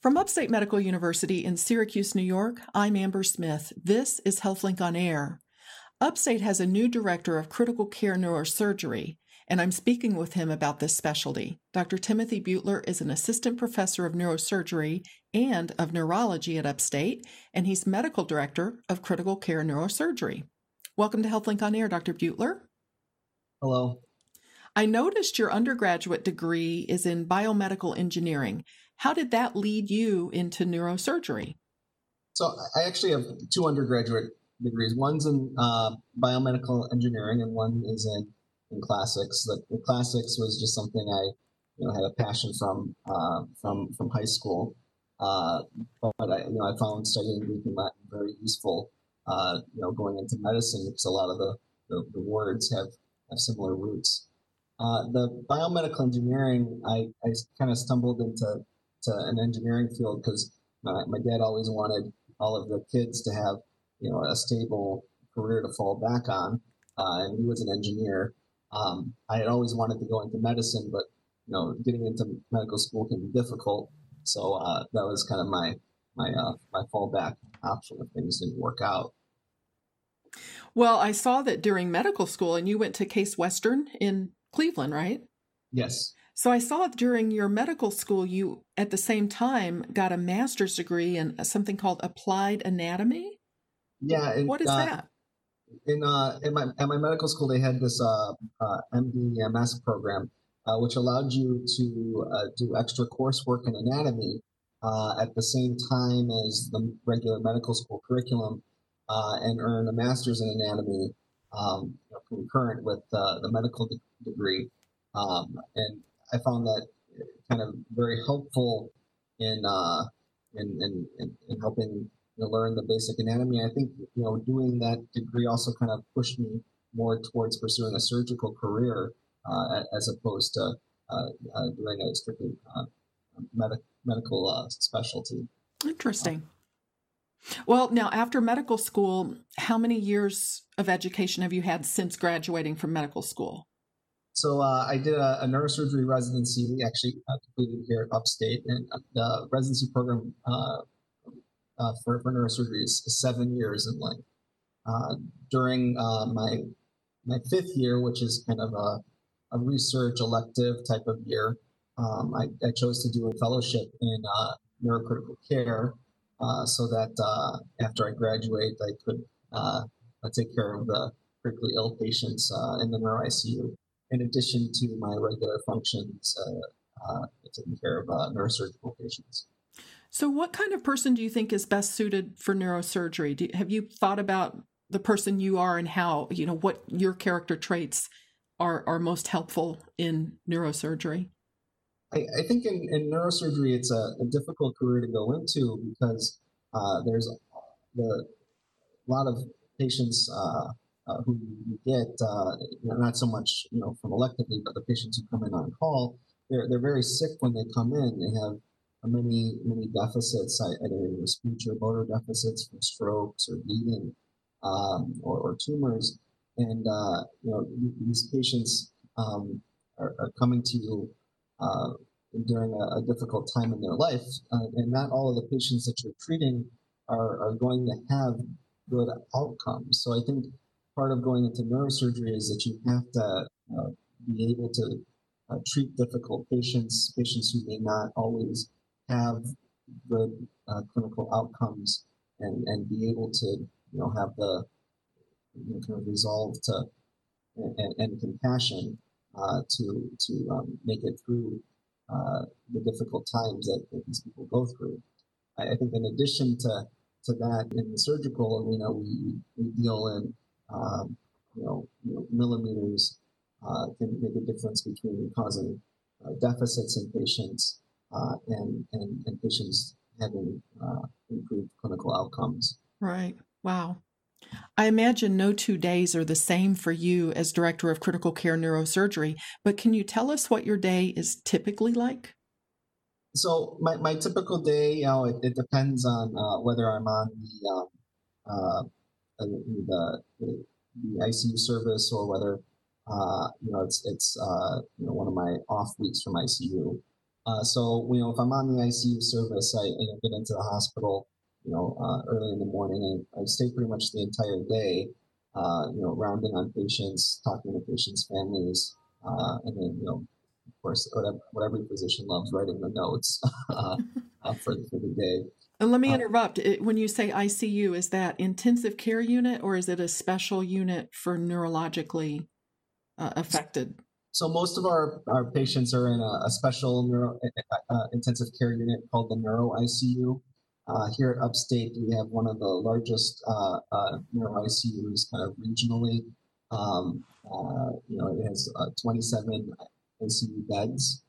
From Upstate Medical University in Syracuse, New York, I'm Amber Smith. This is HealthLink on Air. Upstate has a new director of critical care neurosurgery, and I'm speaking with him about this specialty. Dr. Timothy Butler is an assistant professor of neurosurgery and of neurology at Upstate, and he's medical director of critical care neurosurgery. Welcome to HealthLink on Air, Dr. Butler. Hello. I noticed your undergraduate degree is in biomedical engineering. How did that lead you into neurosurgery? So I actually have two undergraduate degrees. One's in uh, biomedical engineering, and one is in, in classics. The, the, classics was just something I, you know, had a passion from uh, from from high school. Uh, but I, you know, I found studying Greek and Latin very useful. Uh, you know, going into medicine because a lot of the, the, the words have have similar roots. Uh, the biomedical engineering, I, I kind of stumbled into to an engineering field because my, my dad always wanted all of the kids to have you know a stable career to fall back on, uh, and he was an engineer. Um, I had always wanted to go into medicine, but you know, getting into medical school can be difficult. So uh, that was kind of my my uh, my fallback option if things didn't work out. Well, I saw that during medical school, and you went to Case Western in Cleveland, right? Yes. So I saw during your medical school, you at the same time got a master's degree in something called applied anatomy. Yeah. And, what is uh, that? In uh, in my at my medical school, they had this uh, uh MD MS program, uh, which allowed you to uh, do extra coursework in anatomy at the same time as the regular medical school curriculum, and earn a master's in anatomy um, concurrent with the medical de- degree. Um, and I found that kind of very helpful in uh, in, in, in, in helping you know, learn the basic anatomy. I think you know doing that degree also kind of pushed me more towards pursuing a surgical career uh, as opposed to uh, uh doing a strictly uh, med- medical uh, specialty. Interesting. Well, now after medical school, how many years of education have you had since graduating from medical school? So uh, I did a, a, neurosurgery residency. We actually uh, completed here at Upstate, and uh, the residency program uh, uh, for, for neurosurgery is seven years in length. Uh, during my my fifth year, which is kind of a, a research elective type of year, um, I, I, chose to do a fellowship in neurocritical care, so that after I graduate, I could take care of the critically ill patients in the neuro ICU in addition to my regular functions, uh, uh, taking care of uh, neurosurgical patients. So, what kind of person do you think is best suited for neurosurgery? Do, have you thought about the person you are and how you know what your character traits are are most helpful in neurosurgery? I, I think in, in, neurosurgery, it's a, a, difficult career to go into because uh, there's the, a lot of patients uh, uh, who you get, uh, not so much you know from electively, but the patients who come in on call, they're they're very sick when they come in. They have many many deficits, either speech or motor deficits from strokes or bleeding um, or, or, tumors, and uh, you know these patients um, are, are, coming to you. Uh, during a, a, difficult time in their life, uh, and not all of the patients that you're treating are, are going to have good outcomes. So I think part of going into neurosurgery is that you have to uh, be able to uh, treat difficult patients, patients who may not always have good uh, clinical outcomes, and, and be able to you know have the you know, kind of resolve to and, and compassion uh, to to um, make it through uh, the difficult times that, that, these people go through. I, I think in addition to to that, in the surgical arena, we, we deal in um, you, know, you, know, millimeters uh, can make a difference between causing uh, deficits in patients uh, and, and, and, patients having uh, improved clinical outcomes. Right. Wow. I imagine no two days are the same for you as director of critical care neurosurgery, but can you tell us what your day is typically like? So my, my typical day, you know, it, it depends on uh, whether I'm on the um, uh, the, the, the ICU service or whether uh, you know it's it's uh, you know one of my off weeks from ICU. Uh, so, you know, if I'm on the ICU service, I get into the hospital, you know, uh, early in the morning, and I stay pretty much the entire day, uh, you know, rounding on patients, talking to patients' families, uh, and then, you know, of course, whatever, what every physician loves, writing the notes for, for the day. And let me interrupt. When you say ICU, is that intensive care unit or is it a special unit for neurologically affected? So most of our, our patients are in a, a special neuro uh, uh intensive care unit called the neuro ICU. Uh, here at Upstate, we have one of the largest uh, uh neuro ICUs, kind of regionally. Um, uh, you know, it has 27 ICU beds,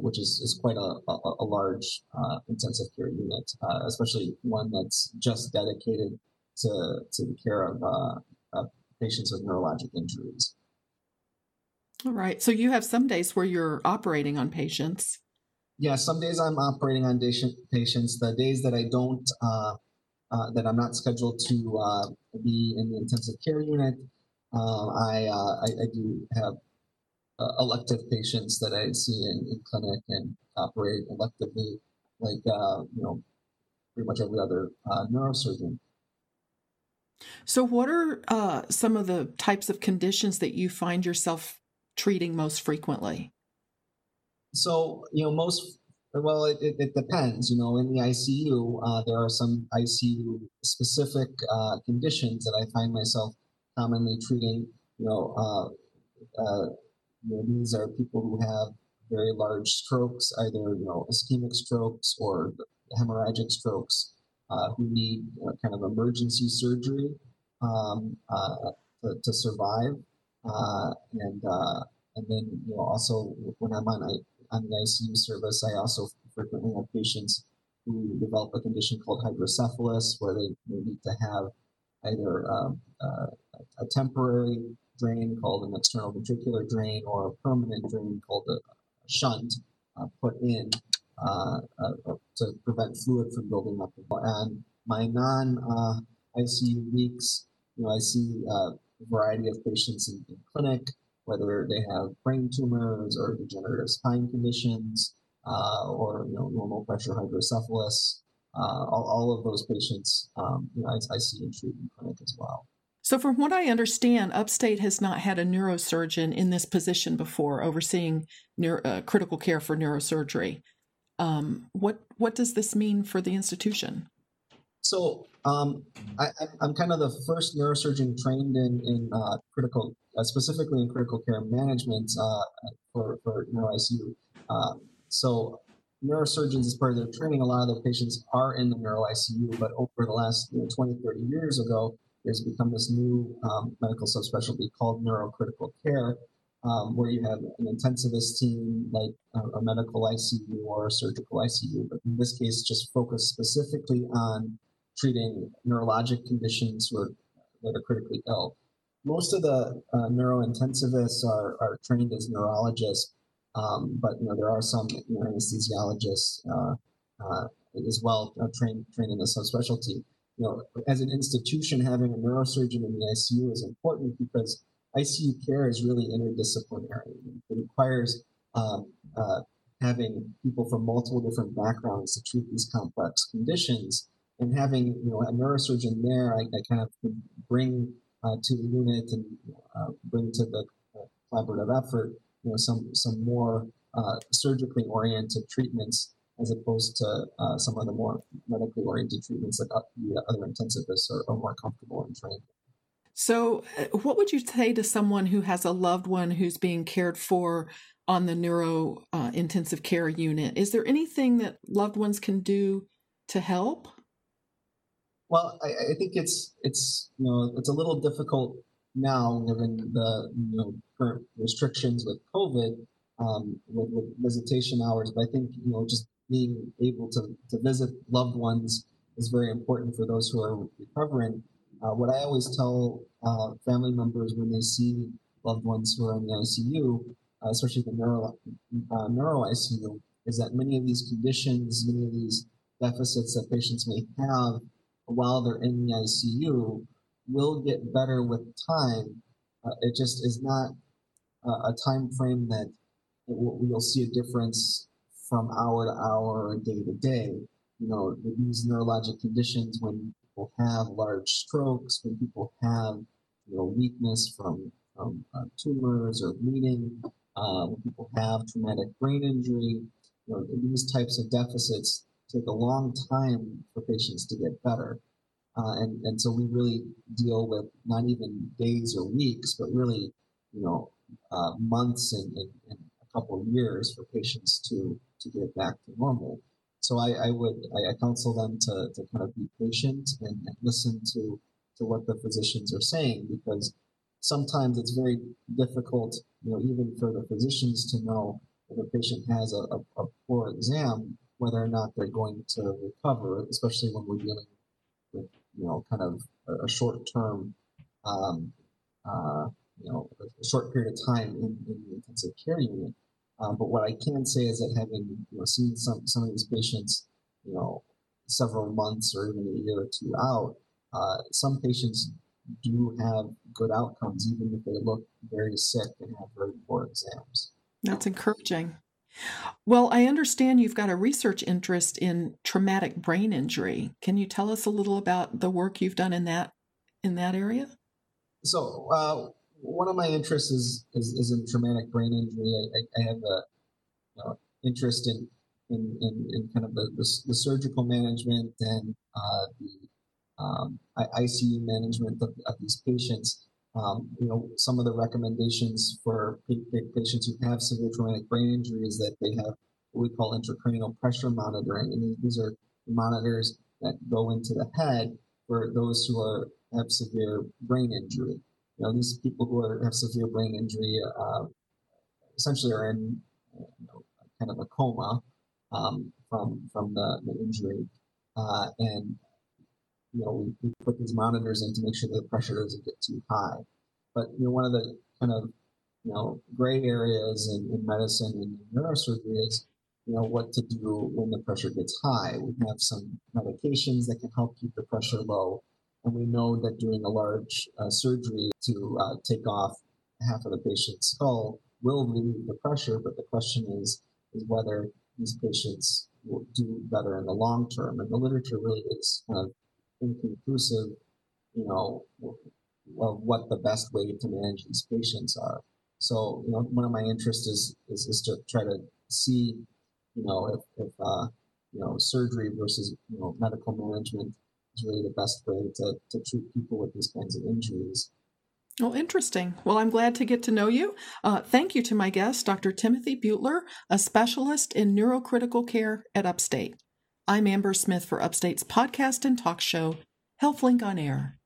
which is, is quite a, a, a large intensive care unit, especially one that's just dedicated to to the care of patients with neurologic injuries. All right. So you have some days where you're operating on patients. Yeah, some days I'm operating on patients. The days that I don't, uh, uh, that I'm not scheduled to uh, be in the intensive care unit, uh, I, uh, I, I do have uh, elective patients that I see in, in clinic and operate electively, like you know, pretty much every other neurosurgeon. So, what are some of the types of conditions that you find yourself treating most frequently? So, you know, most, well, it, it, it depends. You know, in the ICU, uh, there are some ICU specific uh, conditions that I find myself commonly treating. You know, uh, uh, you know, these are people who have very large strokes, either, you know, ischemic strokes or hemorrhagic strokes, uh, who need kind of emergency surgery um, uh, to, to survive. Uh, and uh, and then you know also when I'm on on the ICU service, I also frequently have patients who develop a condition called hydrocephalus, where they, they need to have either um, uh, a temporary drain called an external ventricular drain or a permanent drain called a, shunt uh, put in uh, uh, to prevent fluid from building up. And my non ICU weeks, you know, I see a variety of patients in, in clinic, whether they have brain tumors or degenerative spine conditions, uh, or you know normal pressure hydrocephalus. Uh, all, all, of those patients, um, you know, I, I see in clinic as well. So, from what I understand, Upstate has not had a neurosurgeon in this position before, overseeing neuro, uh, critical care for neurosurgery. Um, what what does this mean for the institution? So um, I, am kind of the first neurosurgeon trained in, in uh, critical, uh, specifically in critical care management uh, for, for neuro ICU. Um, so neurosurgeons, as part of their training, a lot of their patients are in the neuro ICU, but over the last you know, 20, 30 years ago, there's become this new um, medical subspecialty called neurocritical care, um, where you have an intensivist team like a, a medical ICU or a surgical ICU, but in this case, just focused specifically on treating neurologic conditions who are, that are critically ill. Most of the uh, neurointensivists are, are trained as neurologists, um, but you know there are some anesthesiologists uh, uh, as well uh, trained trained in the subspecialty. You know, as an institution, having a neurosurgeon in the ICU is important because ICU care is really interdisciplinary. It requires um, uh, having people from multiple different backgrounds to treat these complex conditions and having you know a neurosurgeon there, I, I kind of bring uh, to the unit and uh, bring to the uh, collaborative effort, you know, some some more uh, surgically oriented treatments as opposed to uh, some of the more medically oriented treatments that the other intensivists are, are more comfortable and trained. So, what would you say to someone who has a loved one who's being cared for on the neuro uh, intensive care unit? Is there anything that loved ones can do to help? Well, I, I, think it's it's you know it's a little difficult now given the you know current restrictions with COVID um, with, with, visitation hours. But I think you know just being able to to visit loved ones is very important for those who are recovering. Uh, what I always tell uh, family members when they see loved ones who are in the ICU, uh, especially the neuro uh, neuro ICU, is that many of these conditions, many of these deficits that patients may have while they're in the ICU will get better with time. Uh, it just is not a time frame that will, we'll see a difference from hour to hour or day to day. You know, these neurologic conditions when people have large strokes, when people have you know weakness from from uh, tumors or bleeding, uh, when people have traumatic brain injury, you know, these types of deficits take a long time for patients to get better. Uh, and, and so we really deal with not even days or weeks, but really, you know, uh, months and, and, and, couple years for patients to, to get back to normal. So I, I would, I, I, counsel them to, to kind of be patient and, and listen to, to what the physicians are saying because sometimes it's very difficult, you know, even for the physicians to know if a patient has a, a, a poor exam, whether or not they're going to recover, especially when we're dealing with, you know, kind of a, a short term, um, uh, you know, a short period of time in, in the intensive care unit. Um, but what I can say is that having you know, seen some, some of these patients, you know, several months or even a year or two out, uh, some patients do have good outcomes, even if they look very sick and have very poor exams. That's encouraging. Well, I understand you've got a research interest in traumatic brain injury. Can you tell us a little about the work you've done in that in that area? So, uh, one of my interests is, is, is in traumatic brain injury. I, I have a you know, interest in, in, in, in, kind of the, the, the surgical management and uh, the um, ICU management of, of these patients. Um, you know, some of the recommendations for patients who have severe traumatic brain injury is that they have what we call intracranial pressure monitoring, and these are monitors that go into the head for those who are have severe brain injury. You know, these people who are, have severe brain injury uh, essentially are in you know, kind of a coma um, from from the, the injury, uh, and you know, we, we put these monitors in to make sure the pressure doesn't get too high. But, you know, one of the kind of, you know, gray areas in, in medicine and neurosurgery is, you know, what to do when the pressure gets high. We have some medications that can help keep the pressure low. And we know that doing a large uh, surgery to uh, take off half of the patient's skull will relieve the pressure, but the question is, is whether these patients will do better in the long term. And the literature really is kind of inconclusive, you know, of what the best way to manage these patients are. So, you know, one of my interests is, is, is to try to see, you know, if, if uh, you know, surgery versus, you know, medical management is really the best way to, to treat people with these kinds of injuries. Well, interesting. Well, I'm glad to get to know you. Uh, thank you to my guest, Dr. Timothy Butler, a specialist in neurocritical care at Upstate. I'm Amber Smith for Upstate's podcast and talk show, HealthLink on Air.